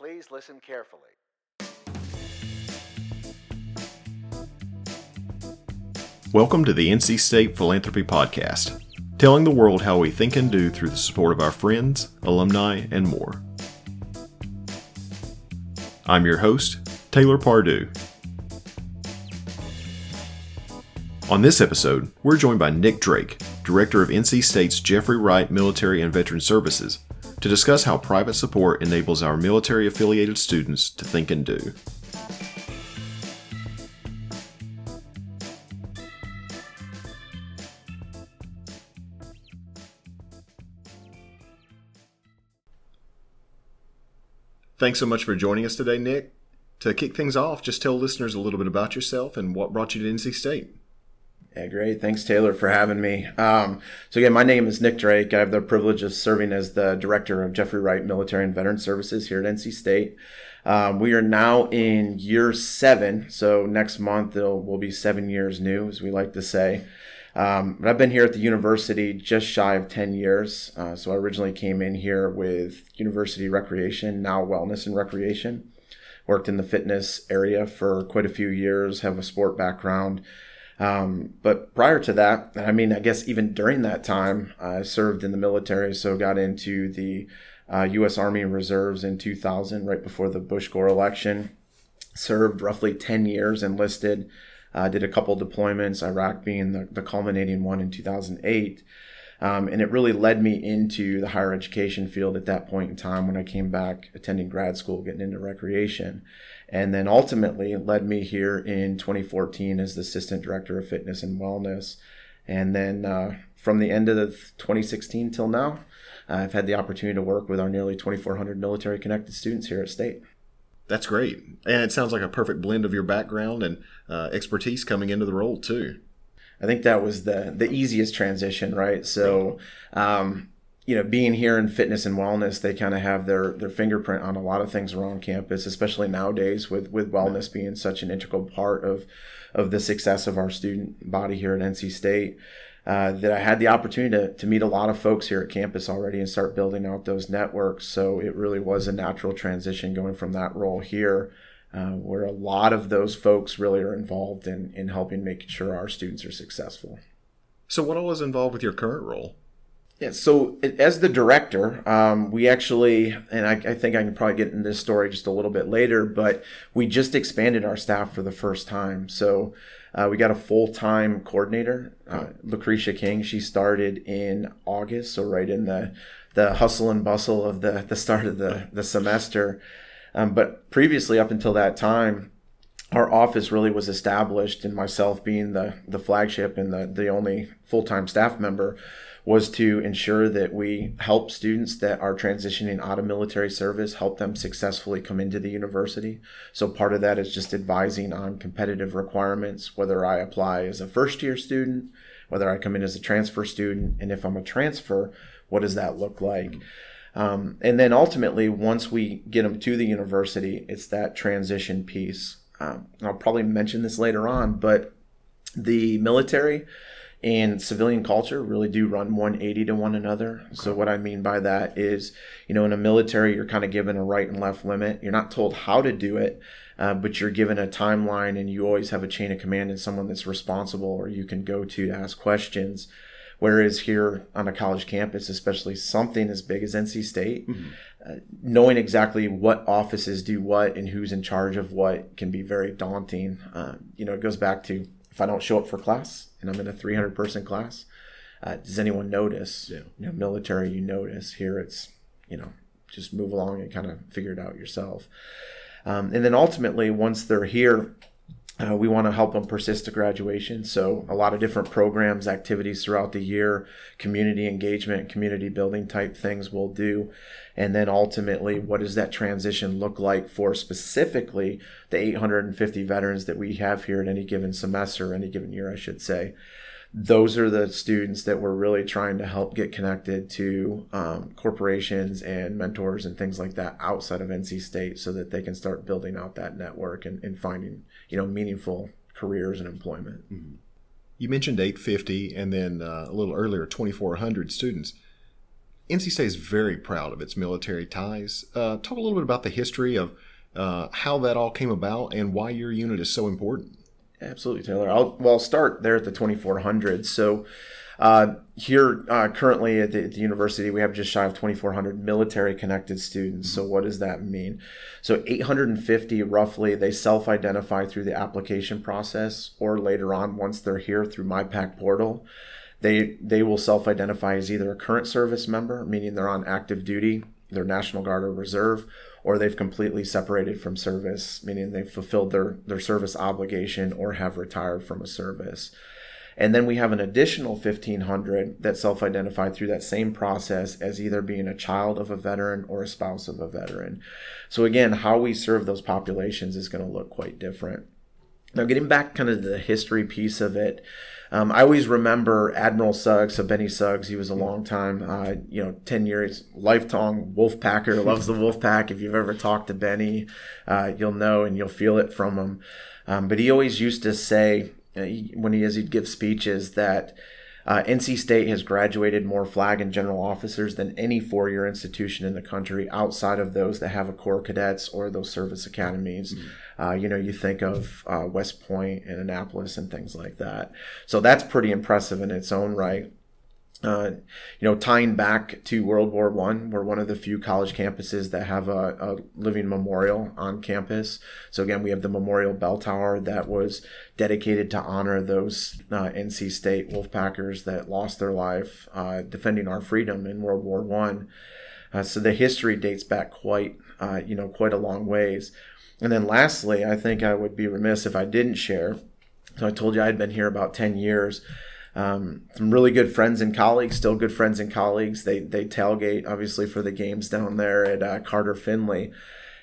Please listen carefully. Welcome to the NC State Philanthropy Podcast, telling the world how we think and do through the support of our friends, alumni, and more. I'm your host, Taylor Pardue. On this episode, we're joined by Nick Drake, Director of NC State's Jeffrey Wright Military and Veteran Services, to discuss how private support enables our military affiliated students to think and do. Thanks so much for joining us today, Nick. To kick things off, just tell listeners a little bit about yourself and what brought you to NC State. Yeah, great. Thanks, Taylor, for having me. Um, so, again, my name is Nick Drake. I have the privilege of serving as the director of Jeffrey Wright Military and Veteran Services here at NC State. Um, we are now in year seven, so next month will be seven years new, as we like to say. Um, but I've been here at the university just shy of 10 years. Uh, so I originally came in here with university recreation, now wellness and recreation. Worked in the fitness area for quite a few years, have a sport background. Um, but prior to that, I mean, I guess even during that time, I served in the military, so got into the uh, U.S. Army Reserves in 2000, right before the Bush Gore election. Served roughly 10 years, enlisted, uh, did a couple deployments, Iraq being the, the culminating one in 2008. Um, and it really led me into the higher education field at that point in time when I came back attending grad school, getting into recreation. And then ultimately led me here in 2014 as the assistant director of fitness and wellness. And then uh, from the end of the 2016 till now, I've had the opportunity to work with our nearly 2,400 military connected students here at State. That's great. And it sounds like a perfect blend of your background and uh, expertise coming into the role, too. I think that was the the easiest transition, right? So, um, you know, being here in fitness and wellness, they kind of have their their fingerprint on a lot of things around campus, especially nowadays with with wellness being such an integral part of of the success of our student body here at NC State. Uh, that I had the opportunity to, to meet a lot of folks here at campus already and start building out those networks. So it really was a natural transition going from that role here uh, where a lot of those folks really are involved in, in helping making sure our students are successful. So, what all is involved with your current role? Yeah, so as the director, um, we actually, and I, I, think I can probably get into this story just a little bit later, but we just expanded our staff for the first time. So uh, we got a full time coordinator, uh, Lucretia King. She started in August, so right in the the hustle and bustle of the the start of the the semester. Um, but previously, up until that time, our office really was established, and myself being the the flagship and the the only full time staff member, was to ensure that we help students that are transitioning out of military service, help them successfully come into the university. So part of that is just advising on competitive requirements, whether I apply as a first year student, whether I come in as a transfer student, and if I'm a transfer, what does that look like? Um, and then ultimately, once we get them to the university, it's that transition piece. Um, I'll probably mention this later on, but the military and civilian culture really do run 180 to one another. Okay. So what I mean by that is, you know, in a military, you're kind of given a right and left limit. You're not told how to do it, uh, but you're given a timeline, and you always have a chain of command and someone that's responsible or you can go to to ask questions. Whereas here on a college campus, especially something as big as NC State, mm-hmm. uh, knowing exactly what offices do what and who's in charge of what can be very daunting. Uh, you know, it goes back to if I don't show up for class and I'm in a 300 person class, uh, does anyone notice? Yeah. You know, military, you notice. Here it's, you know, just move along and kind of figure it out yourself. Um, and then ultimately, once they're here, uh, we want to help them persist to graduation. So, a lot of different programs, activities throughout the year, community engagement, community building type things we'll do. And then ultimately, what does that transition look like for specifically the 850 veterans that we have here at any given semester, any given year, I should say? Those are the students that we're really trying to help get connected to um, corporations and mentors and things like that outside of NC State so that they can start building out that network and, and finding you know meaningful careers and employment. Mm-hmm. You mentioned 850 and then uh, a little earlier 2,400 students. NC State is very proud of its military ties. Uh, talk a little bit about the history of uh, how that all came about and why your unit is so important. Absolutely, Taylor. I'll well I'll start there at the 2400. So uh, here uh, currently at the, at the, university, we have just shy of 2,400 military connected students. So what does that mean? So 850 roughly, they self-identify through the application process, or later on once they're here through MyPack portal. They they will self-identify as either a current service member, meaning they're on active duty, they're National Guard or Reserve, or they've completely separated from service, meaning they've fulfilled their, their service obligation or have retired from a service. And then we have an additional 1,500 that self identified through that same process as either being a child of a veteran or a spouse of a veteran. So, again, how we serve those populations is going to look quite different. Now, getting back kind of the history piece of it, um, I always remember Admiral Suggs, so Benny Suggs. He was a long time, uh, you know, ten years, lifetime Wolf Packer. Loves the Wolf Pack. If you've ever talked to Benny, uh, you'll know and you'll feel it from him. Um, but he always used to say, uh, when he is he'd give speeches that uh, NC State has graduated more flag and general officers than any four-year institution in the country outside of those that have a corps cadets or those service academies. Mm-hmm. Uh, you know, you think of uh, West Point and Annapolis and things like that. So that's pretty impressive in its own right uh, you know, tying back to World War One, we're one of the few college campuses that have a, a, living memorial on campus. So again, we have the Memorial Bell Tower that was dedicated to honor those uh, NC State Wolfpackers that lost their life uh, defending our freedom in World War One. Uh, so the history dates back quite, uh, you know, quite a long ways. And then lastly, I think I would be remiss if I didn't share. So I told you I had been here about ten years. Um, some really good friends and colleagues, still good friends and colleagues. They they tailgate obviously for the games down there at uh, Carter Finley,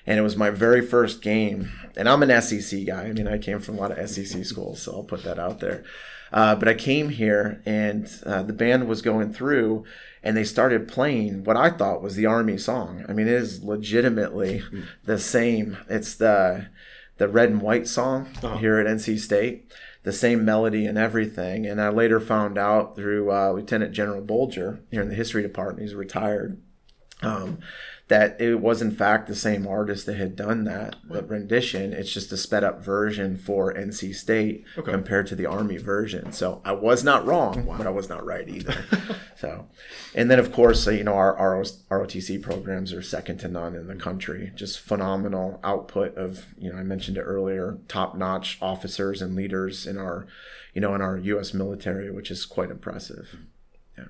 and it was my very first game. And I'm an SEC guy. I mean, I came from a lot of SEC schools, so I'll put that out there. Uh, but I came here, and uh, the band was going through, and they started playing what I thought was the Army song. I mean, it is legitimately the same. It's the the red and white song uh-huh. here at NC State the same melody and everything. And I later found out through uh, Lieutenant General Bolger here in the history department, he's retired, um, that it was in fact the same artist that had done that, that rendition. It's just a sped up version for NC State okay. compared to the Army version. So I was not wrong, wow. but I was not right either. so, and then of course, you know, our, our ROTC programs are second to none in the country. Just phenomenal output of, you know, I mentioned it earlier, top notch officers and leaders in our, you know, in our U.S. military, which is quite impressive. Yeah.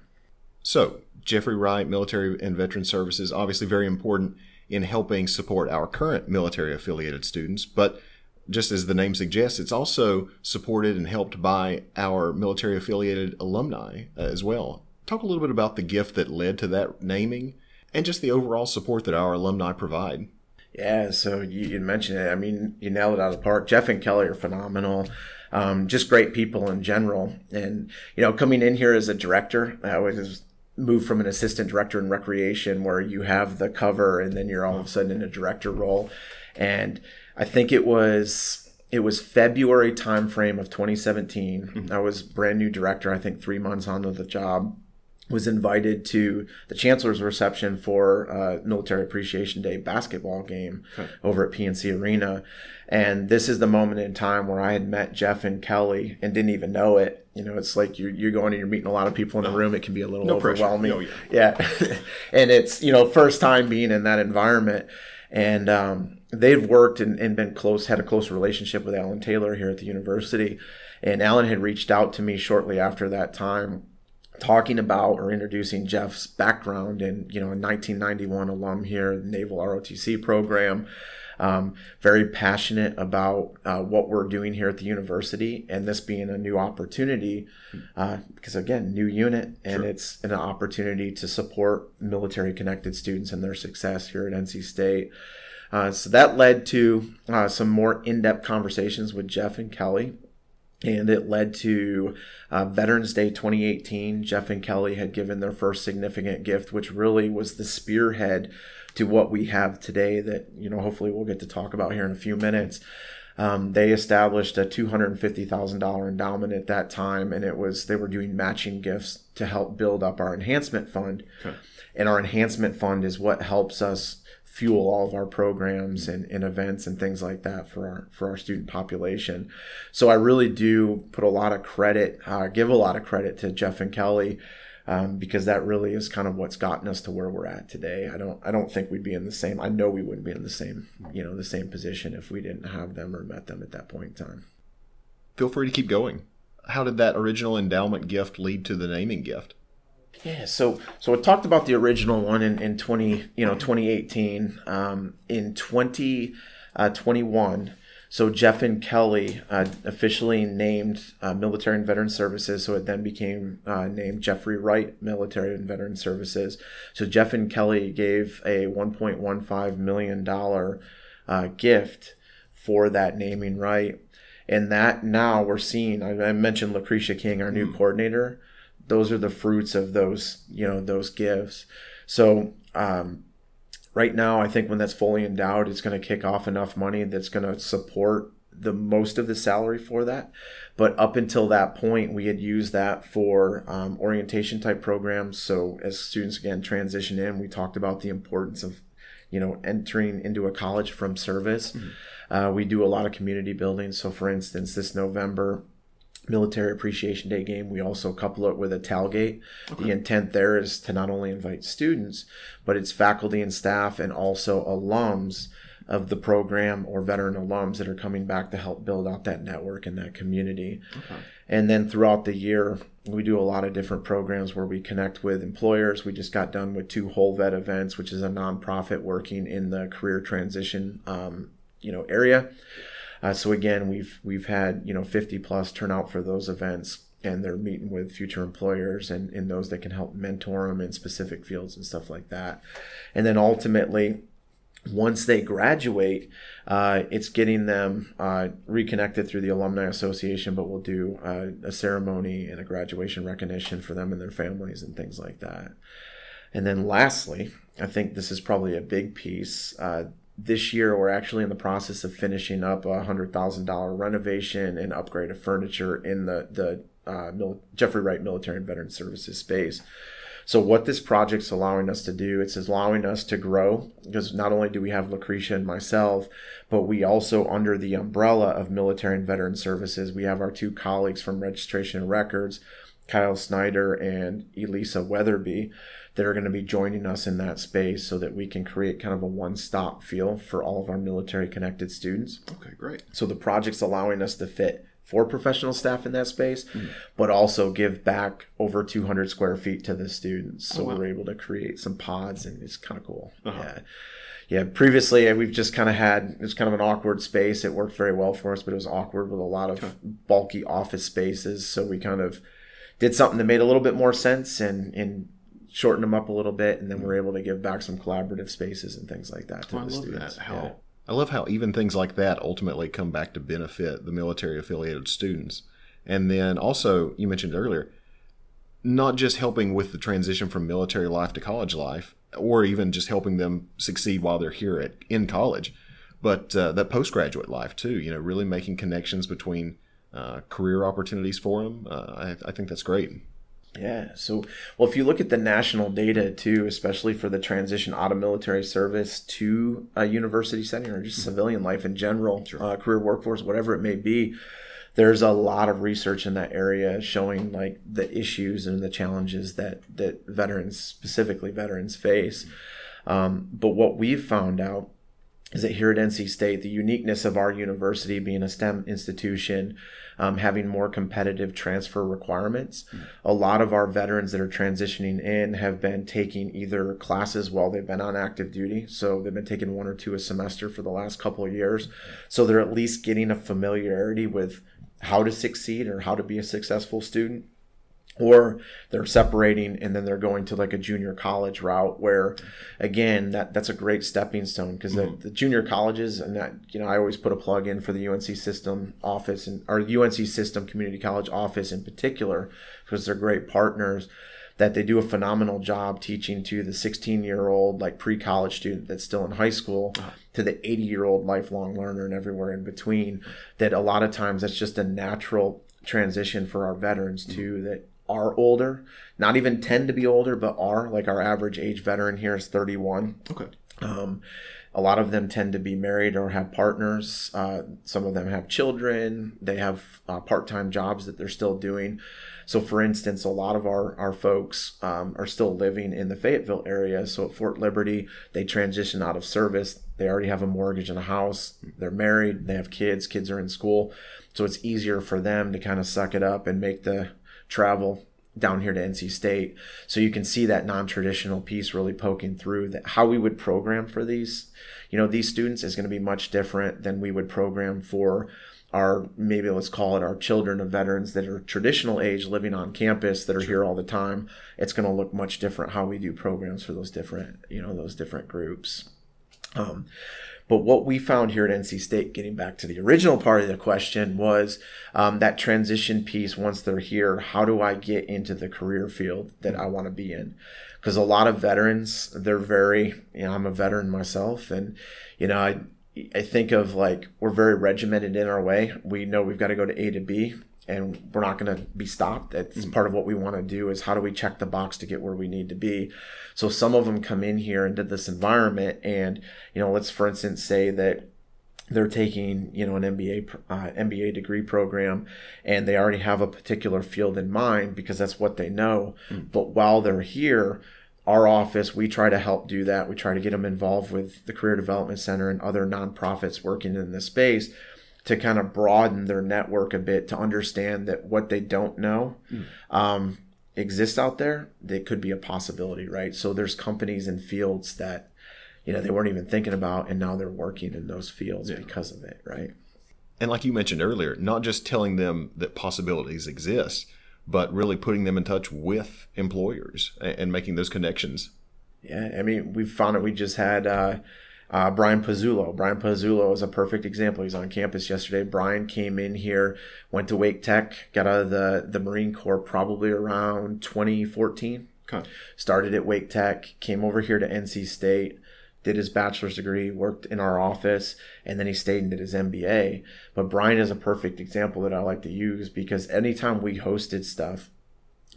So Jeffrey Wright Military and Veteran Services, obviously very important in helping support our current military affiliated students, but just as the name suggests, it's also supported and helped by our military affiliated alumni as well. Talk a little bit about the gift that led to that naming and just the overall support that our alumni provide. Yeah, so you, you mentioned it. I mean, you nailed it out of the park. Jeff and Kelly are phenomenal. Um, just great people in general. And, you know, coming in here as a director, I was move from an assistant director in recreation where you have the cover and then you're all of a sudden in a director role. And i think it was it was february timeframe of 2017 mm-hmm. i was brand new director i think three months onto the job. Was invited to the chancellor's reception for uh, military appreciation day basketball game okay. over at pnc arena. And this is the moment in time where i had met jeff and kelly and didn't even know it you know, it's like you're, you're going and you're meeting a lot of people in the room. It can be a little no overwhelming. No, yeah. yeah. and it's, you know, first time being in that environment. And um, they've worked and, and been close, had a close relationship with Alan Taylor here at the university. And Alan had reached out to me shortly after that time talking about or introducing Jeff's background and, you know, a 1991 alum here, Naval ROTC program um, very passionate about uh, what we're doing here at the university and this being a new opportunity uh, because again new unit and sure. it's an opportunity to support military connected students and their success here at nc state uh, so that led to uh, some more in-depth conversations with jeff and kelly and it led to uh, Veterans Day 2018. Jeff and Kelly had given their first significant gift, which really was the spearhead to what we have today that, you know, hopefully we'll get to talk about here in a few minutes. Um, they established a two hundred and fifty thousand dollar endowment at that time, and it was they were doing matching gifts to help build up our enhancement fund. Okay. And our enhancement fund is what helps us fuel all of our programs and, and events and things like that for our for our student population. So I really do put a lot of credit, uh, give a lot of credit to Jeff and Kelly. Um, because that really is kind of what's gotten us to where we're at today. I don't I don't think we'd be in the same. I know we wouldn't be in the same you know the same position if we didn't have them or met them at that point in time. Feel free to keep going. How did that original endowment gift lead to the naming gift? Yeah, so so I talked about the original one in, in twenty you know twenty eighteen. Um, in twenty uh, twenty one, so Jeff and Kelly uh, officially named uh, Military and Veteran Services. So it then became uh, named Jeffrey Wright Military and Veteran Services. So Jeff and Kelly gave a one point one five million dollar uh, gift for that naming right. And that now we're seeing. I, I mentioned Lucretia King, our new coordinator those are the fruits of those you know those gifts so um, right now i think when that's fully endowed it's going to kick off enough money that's going to support the most of the salary for that. But up until that point we had used that for um, orientation type programs. So as students again transition in we talked about the importance of you know entering into a college from service. Mm-hmm. uh, we do a lot of community building. So for instance this november military appreciation day game we also couple it with a tailgate okay. the intent there is to not only invite students but it's faculty and staff and also alums of the program or veteran alums that are coming back to help build out that network and that community okay. and then throughout the year we do a lot of different programs where we connect with employers we just got done with two whole vet events which is a nonprofit working in the career transition um, you know area uh, so again, we've we've had you know 50 plus turnout for those events, and they're meeting with future employers and, and those that can help mentor them in specific fields and stuff like that. And then ultimately, once they graduate, uh, it's getting them uh, reconnected through the Alumni Association, but we'll do uh, a ceremony and a graduation recognition for them and their families and things like that. And then lastly, I think this is probably a big piece. This year we're actually in the process of finishing up a hundred thousand dollar renovation and upgrade of furniture in the the uh, Mil- Jeffrey Wright Military and Veteran Services space. So what this project's allowing us to do, it's allowing us to grow because not only do we have Lucretia and myself, but we also under the umbrella of Military and Veteran Services, we have our two colleagues from Registration Records, Kyle Snyder and Elisa Weatherby that are going to be joining us in that space so that we can create kind of a one-stop feel for all of our military connected students. Okay, great. So the project's allowing us to fit four professional staff in that space, mm-hmm. but also give back over 200 square feet to the students. So oh, wow. we're able to create some pods and it's kind of cool. Uh-huh. Yeah. Yeah, previously uh, we've just kind of had it was kind of an awkward space. It worked very well for us, but it was awkward with a lot of okay. bulky office spaces. So we kind of did something that made a little bit more sense and and shorten them up a little bit, and then we're able to give back some collaborative spaces and things like that to oh, the students. That. How, yeah. I love how even things like that ultimately come back to benefit the military affiliated students. And then also, you mentioned earlier, not just helping with the transition from military life to college life, or even just helping them succeed while they're here at in college, but uh, that postgraduate life too. You know, really making connections between uh, career opportunities for them. Uh, I, I think that's great. Yeah. So, well, if you look at the national data too, especially for the transition out of military service to a university setting or just mm-hmm. civilian life in general, sure. uh, career workforce, whatever it may be, there's a lot of research in that area showing like the issues and the challenges that that veterans, specifically veterans, face. Um, but what we've found out is that here at NC State, the uniqueness of our university being a STEM institution um, having more competitive transfer requirements. Mm-hmm. A lot of our veterans that are transitioning in have been taking either classes while they've been on active duty. So they've been taking one or two a semester for the last couple of years. So they're at least getting a familiarity with how to succeed or how to be a successful student or they're separating and then they're going to like a junior college route where again that that's a great stepping stone because mm-hmm. the, the, junior colleges and that you know i always put a plug in for the unc system office and our unc system community college office in particular because they're great partners that they do a phenomenal job teaching to the 16 year old like pre-college student that's still in high school uh-huh. to the 80 year old lifelong learner and everywhere in between that a lot of times that's just a natural transition for our veterans mm-hmm. too that are older not even tend to be older but are like our average age veteran here is 31 okay um, a lot of them tend to be married or have partners. Uh, some of them have children. They have uh, part time jobs that they're still doing. So, for instance, a lot of our, our folks um, are still living in the Fayetteville area. So, at Fort Liberty, they transition out of service. They already have a mortgage and a house. They're married. They have kids. Kids are in school. So, it's easier for them to kind of suck it up and make the travel down here to NC State. So you can see that non-traditional piece really poking through that how we would program for these, you know, these students is going to be much different than we would program for our maybe let's call it our children of veterans that are traditional age living on campus that are here all the time. It's going to look much different how we do programs for those different, you know, those different groups. Um, but what we found here at NC State, getting back to the original part of the question, was um, that transition piece. Once they're here, how do I get into the career field that I want to be in? Because a lot of veterans, they're very, you know, I'm a veteran myself, and you know, I I think of like we're very regimented in our way. We know we've got to go to A to B and we're not going to be stopped. That's mm-hmm. part of what we want to do is how do we check the box to get where we need to be. So some of them come in here into this environment, and you know, let's for instance say that they're taking you know an MBA uh, MBA degree program, and they already have a particular field in mind because that's what they know. Mm-hmm. But while they're here, our office, we try to help do that. We try to get them involved with the Career Development Center and other nonprofits working in this space to kind of broaden their network a bit to understand that what they don't know mm. um, exists out there that could be a possibility right so there's companies and fields that you know they weren't even thinking about and now they're working in those fields yeah. because of it right and like you mentioned earlier not just telling them that possibilities exist but really putting them in touch with employers and, making those connections yeah i mean we found it we just had uh, uh, Brian Pazzulo. Brian Pazzulo is a perfect example. He's on campus yesterday. Brian came in here, went to Wake Tech, got out of the, the Marine Corps probably around 2014. Okay. Started at Wake Tech, came over here to NC State, did his bachelor's degree, worked in our office, and then he stayed and did his MBA. But Brian is a perfect example that I like to use because anytime we hosted stuff,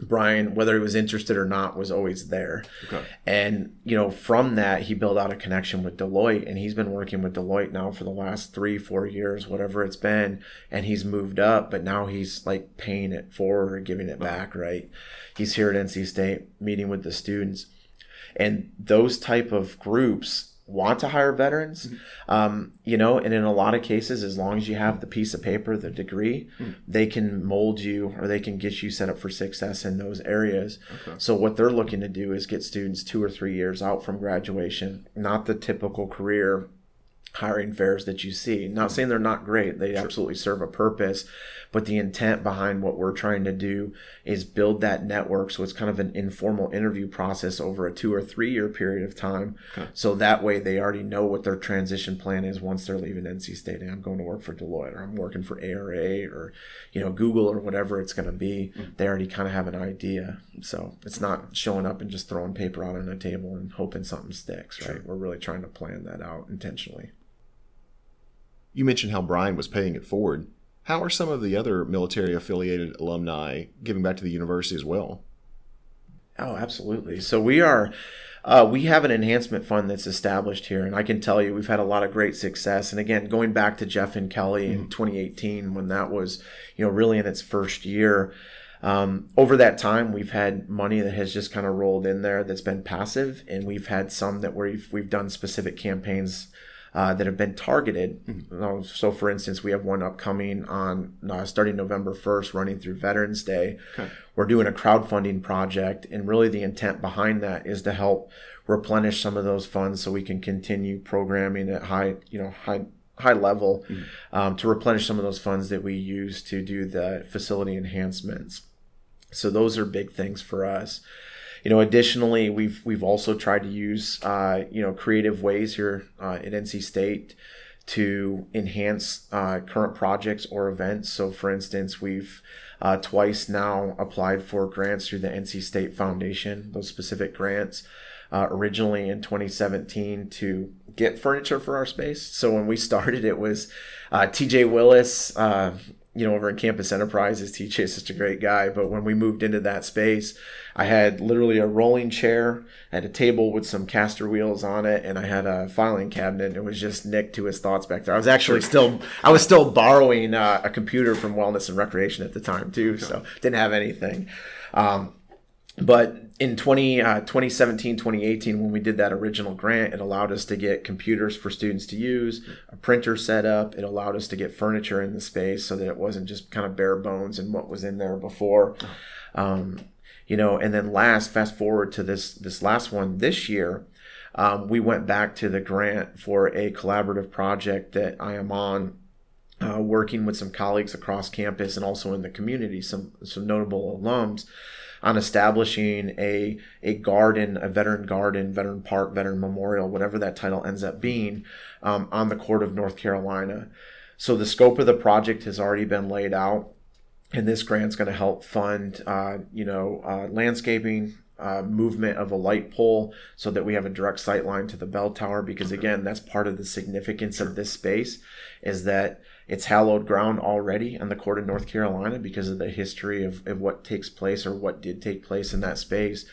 Brian, whether he was interested or not, was always there. Okay. And, you know, from that, he built out a connection with Deloitte, and he's been working with Deloitte now for the last three, four years, whatever it's been. And he's moved up, but now he's like paying it forward or giving it back, uh-huh. right? He's here at NC State meeting with the students. And those type of groups want to hire veterans, mm-hmm. um, you know, and in a lot of cases, as long as you have the piece of paper, the degree, mm-hmm. they can mold you or they can get you set up for success in those areas. Okay. So what they're looking to do is get students two or three years out from graduation, not the typical career hiring fairs that you see. Not saying they're not great, they sure. absolutely serve a purpose, but the intent behind what we're trying to do is build that network so it's kind of an informal interview process over a 2 or 3 year period of time. Okay. So that way they already know what their transition plan is once they're leaving NC State and I'm going to work for Deloitte or I'm working for ARA or you know Google or whatever it's going to be. Mm-hmm. They already kind of have an idea. So it's not showing up and just throwing paper out on a table and hoping something sticks, right? Sure. We're really trying to plan that out intentionally. You mentioned how Brian was paying it forward. How are some of the other military affiliated alumni giving back to the university as well? Oh, absolutely. So we are. Uh, we have an enhancement fund that's established here, and I can tell you we've had a lot of great success. And again, going back to Jeff and Kelly mm-hmm. in 2018, when that was, you know, really in its first year, um, over that time, we've had money that has just kind of rolled in there that's been passive, and we've had some that we've we've done specific campaigns uh, that have been targeted. Mm-hmm. So, for instance, we have one upcoming on uh, starting November 1st, running through Veterans Day. Okay. We're doing a crowdfunding project, and really the intent behind that is to help replenish some of those funds so we can continue programming at high, you know, high high level mm-hmm. um, to replenish some of those funds that we use to do the facility enhancements. So those are big things for us you know, additionally, we've we've also tried to use uh, you know creative ways here uh, at NC State to enhance uh, current projects or events. So, for instance, we've uh, twice now applied for grants through the NC State Foundation, those specific grants. Uh, originally in 2017 to get furniture for our space. So when we started, it was uh, TJ Willis, uh, you know, over in Campus Enterprises, TJ is such a great guy. But when we moved into that space, I had literally a rolling chair, I had a table with some caster wheels on it, and I had a filing cabinet. It was just Nick to his thoughts back there. I was actually still, I was still borrowing uh, a computer from Wellness and Recreation at the time too, so didn't have anything. Um, but in 20, uh, 2017 2018 when we did that original grant it allowed us to get computers for students to use a printer set up it allowed us to get furniture in the space so that it wasn't just kind of bare bones and what was in there before. Um, you know and then last fast forward to this this last one this year um, we went back to the grant for a collaborative project that i am on uh, working with some colleagues across campus and also in the community some some notable alums on establishing a a garden, a veteran garden, veteran park, veteran memorial, whatever that title ends up being, um, on the court of North Carolina. So the scope of the project has already been laid out, and this grant's going to help fund, uh, you know, uh, landscaping, uh, movement of a light pole so that we have a direct sight line to the bell tower because again that's part of the significance of this space is that it's hallowed ground already on the court of north carolina because of the history of, of what takes place or what did take place in that space.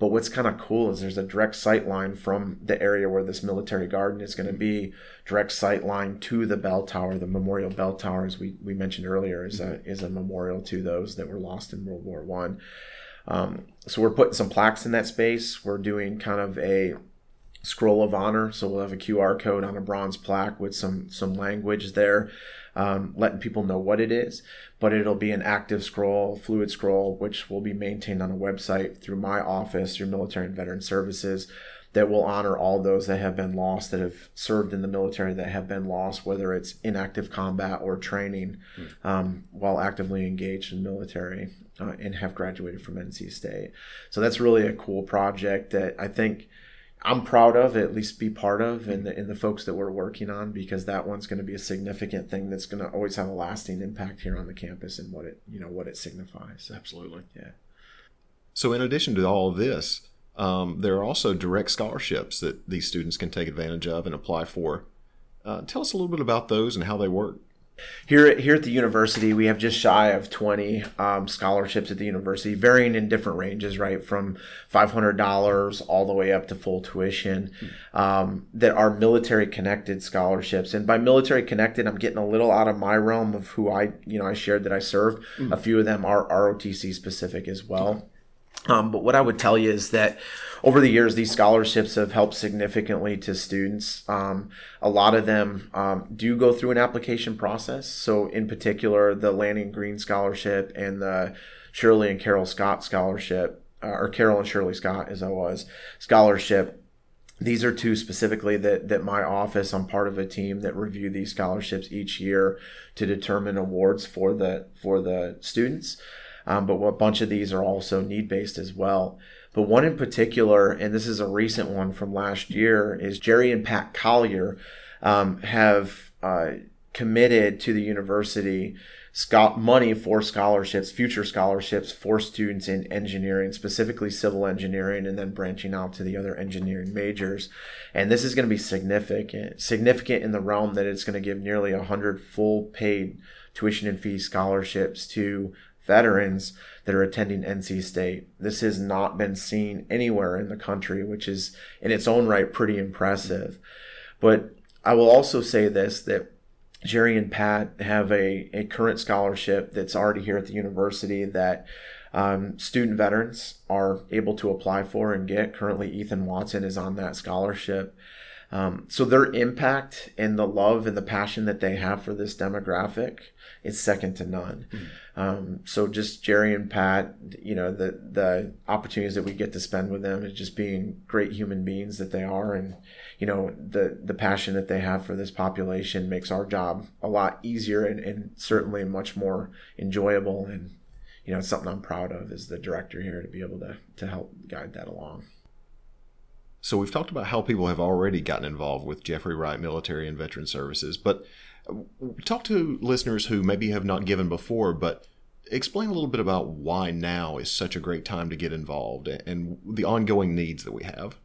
But what's kind of cool is there's a direct sight line from the area where this military garden is going to be. Direct sight line to the bell tower the memorial bell tower as we, we mentioned earlier is a is a memorial to those that were lost in world war one. Um, so we're putting some plaques in that space. We're doing kind of a scroll of honor. So we'll have a QR code on a bronze plaque with some some language there, um, letting people know what it is. But it'll be an active scroll, fluid scroll, which will be maintained on a website through my office, through Military and Veteran Services, that will honor all those that have been lost, that have served in the military, that have been lost, whether it's in active combat or training mm. um, while actively engaged in military uh, and have graduated from NC State. So that's really a cool project that I think I'm proud of, at least be part of, and the, and the folks that we're working on, because that one's going to be a significant thing that's going to always have a lasting impact here on the campus and what it you know what it signifies. Absolutely, yeah. So in addition to all of this, um, there are also direct scholarships that these students can take advantage of and apply for. Uh, tell us a little bit about those and how they work. Here, at, here at the university, we have just shy of 20 um, scholarships at the university, varying in different ranges, right? From $500 all the way up to full tuition, um, that are military connected scholarships. And by military connected, I'm getting a little out of my realm of who I, you know, I shared that I served. Mm-hmm. A few of them are ROTC specific as well. Um, but what I would tell you is that over the years, these scholarships have helped significantly to students. Um, a lot of them um, do go through an application process. So, in particular, the Lanning Green Scholarship and the Shirley and Carol Scott Scholarship, uh, or Carol and Shirley Scott, as I was, scholarship. These are two specifically that, that my office, I'm part of a team that review these scholarships each year to determine awards for the for the students. Um, but a bunch of these are also need based as well. But one in particular, and this is a recent one from last year, is Jerry and Pat Collier um, have uh, committed to the university money for scholarships, future scholarships for students in engineering, specifically civil engineering, and then branching out to the other engineering majors. And this is going to be significant, significant in the realm that it's going to give nearly 100 full paid tuition and fee scholarships to veterans that are attending NC State. This has not been seen anywhere in the country, which is in its own right pretty impressive. But I will also say this that Jerry and Pat have a, a current scholarship that's already here at the university that um, student veterans are able to apply for and get. Currently, Ethan Watson is on that scholarship. Um, so their impact and the love and the passion that they have for this demographic is second to none. Mm-hmm. Um, so just Jerry and Pat, you know, the the opportunities that we get to spend with them is just being great human beings that they are, and you know the the passion that they have for this population makes our job a lot easier and, and certainly much more enjoyable. And you know, it's something I'm proud of as the director here to be able to to help guide that along. So we've talked about how people have already gotten involved with Jeffrey Wright Military and Veteran Services, but uh, talk to listeners who maybe have not given before, but explain a little bit about why now is such a great time to get involved and the ongoing needs that we have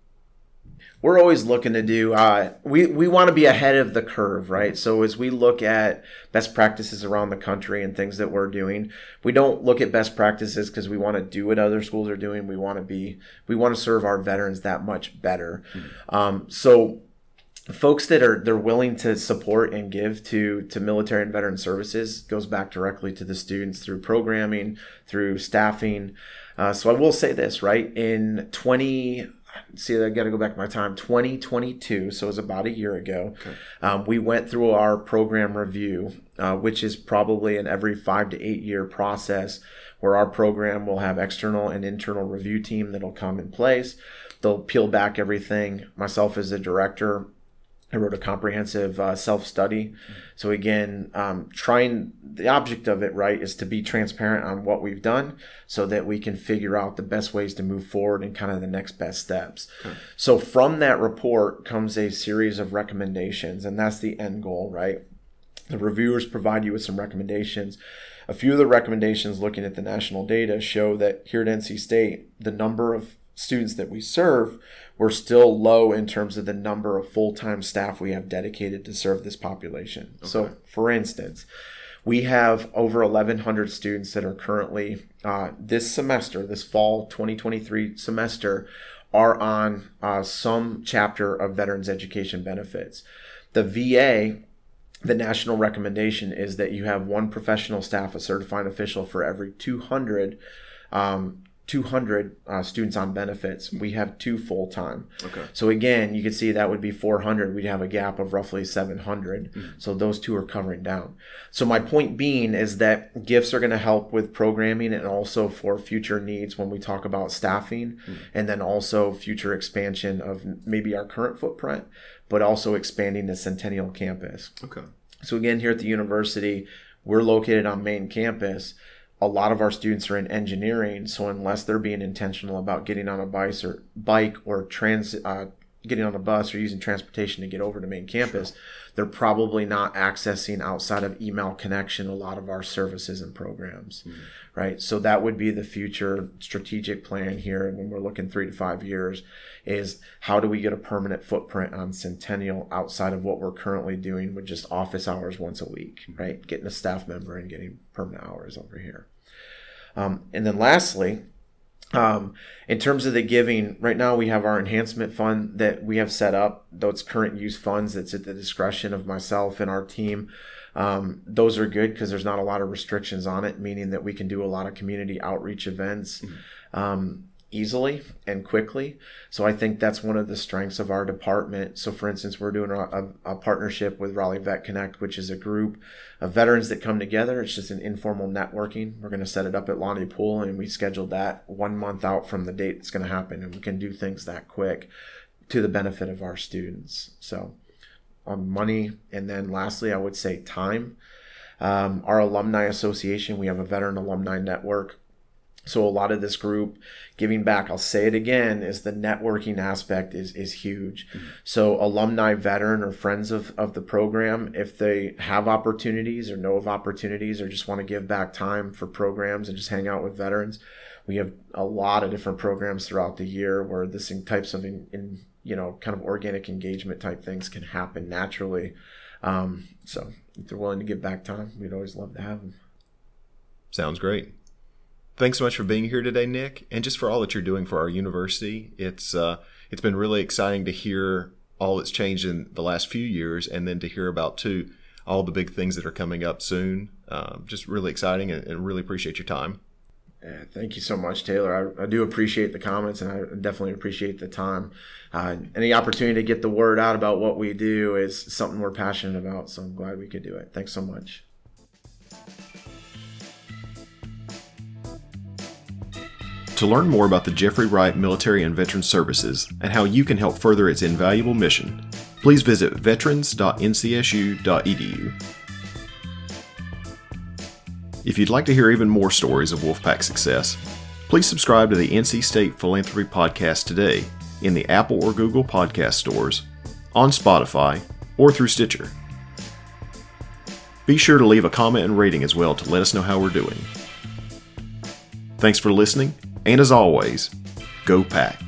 we're always looking to do uh, we, we want to be ahead of the curve right? So as we look at best practices around the country and things that we're doing we don't look at best practices because we want to do what other schools are doing. We want to be we want to serve our veterans that much better. Mm-hmm. um, so folks that are they're willing to support and give to to military and veteran services goes back directly to the students through programming through staffing. Uh, so i will say this right? In 20 see i got to go back my time. 2022 so it was about a year ago. Okay. um, we went through our program review uh, which is probably an every five to eight year process where our program will have external and internal review team that'll come in place. They'll peel back everything. Myself as a director I wrote a comprehensive uh, self study. So, again, um, trying the object of it, right, is to be transparent on what we've done so that we can figure out the best ways to move forward and kind of the next best steps. Okay. So, from that report comes a series of recommendations, and that's the end goal, right? The reviewers provide you with some recommendations. A few of the recommendations looking at the national data show that here at NC State, the number of students that we serve, we're still low in terms of the number of full time staff we have dedicated to serve this population. Okay. So, for instance, we have over 1,100 students that are currently, uh, this semester, this fall 2023 semester, are on uh, some chapter of Veterans Education Benefits. The VA the national recommendation is that you have one professional staff, a certified official for every 200 um, 200 uh, students on benefits. We have two full time. Okay. So again, you can see that would be 400. We'd have a gap of roughly 700. Mm-hmm. So those two are covering down. So my point being is that gifts are going to help with programming and also for future needs when we talk about staffing mm-hmm. and then also future expansion of maybe our current footprint, but also expanding the Centennial campus. Okay. So again, here at the university, we're located on main campus a lot of our students are in engineering, so unless they're being intentional about getting on a bike or bike or trans, uh, getting on a bus or using transportation to get over to main campus, they're probably not accessing outside of email connection a lot of our services and programs, mm-hmm. right? So that would be the future strategic plan here when we're looking three to five years is how do we get a permanent footprint on Centennial outside of what we're currently doing with just office hours once a week, mm-hmm. right? Getting a staff member and getting permanent hours over here. Um, and then lastly, um, in terms of the giving, right now we have our enhancement fund that we have set up. Though it's current use funds, it's at the discretion of myself and our team. Um, those are good because there's not a lot of restrictions on it, meaning that we can do a lot of community outreach events. Mm-hmm. Um, easily and quickly. So I think that's one of the strengths of our department. So for instance, we're doing a, a, partnership with Raleigh Vet Connect, which is a group of veterans that come together. It's just an informal networking. We're going to set it up at Lonnie Poole and we scheduled that one month out from the date it's going to happen. And we can do things that quick to the benefit of our students. So on money. And then lastly, I would say time. Um, our alumni association, we have a veteran alumni network so a lot of this group giving back, I'll say it again, is the networking aspect is is huge. Mm-hmm. So alumni, veteran, or friends of, of the program, if they have opportunities or know of opportunities or just want to give back time for programs and just hang out with veterans, we have a lot of different programs throughout the year where this types of in, in you know kind of organic engagement type things can happen naturally. Um, so if they're willing to give back time, we'd always love to have them. Sounds great. Thanks so much for being here today, Nick, and just for all that you're doing for our university. It's uh, it's been really exciting to hear all that's changed in the last few years, and then to hear about too all the big things that are coming up soon. Um, just really exciting, and, and, really appreciate your time. Yeah, thank you so much, Taylor. I, I, do appreciate the comments, and I definitely appreciate the time. Uh, any opportunity to get the word out about what we do is something we're passionate about. So I'm glad we could do it. Thanks so much. To learn more about the Jeffrey Wright Military and Veterans Services and how you can help further its invaluable mission, please visit veterans.ncsu.edu. If you'd like to hear even more stories of Wolfpack success, please subscribe to the NC State Philanthropy Podcast today in the Apple or Google podcast stores, on Spotify, or through Stitcher. Be sure to leave a comment and rating as well to let us know how we're doing. Thanks for listening, and as always, go pack.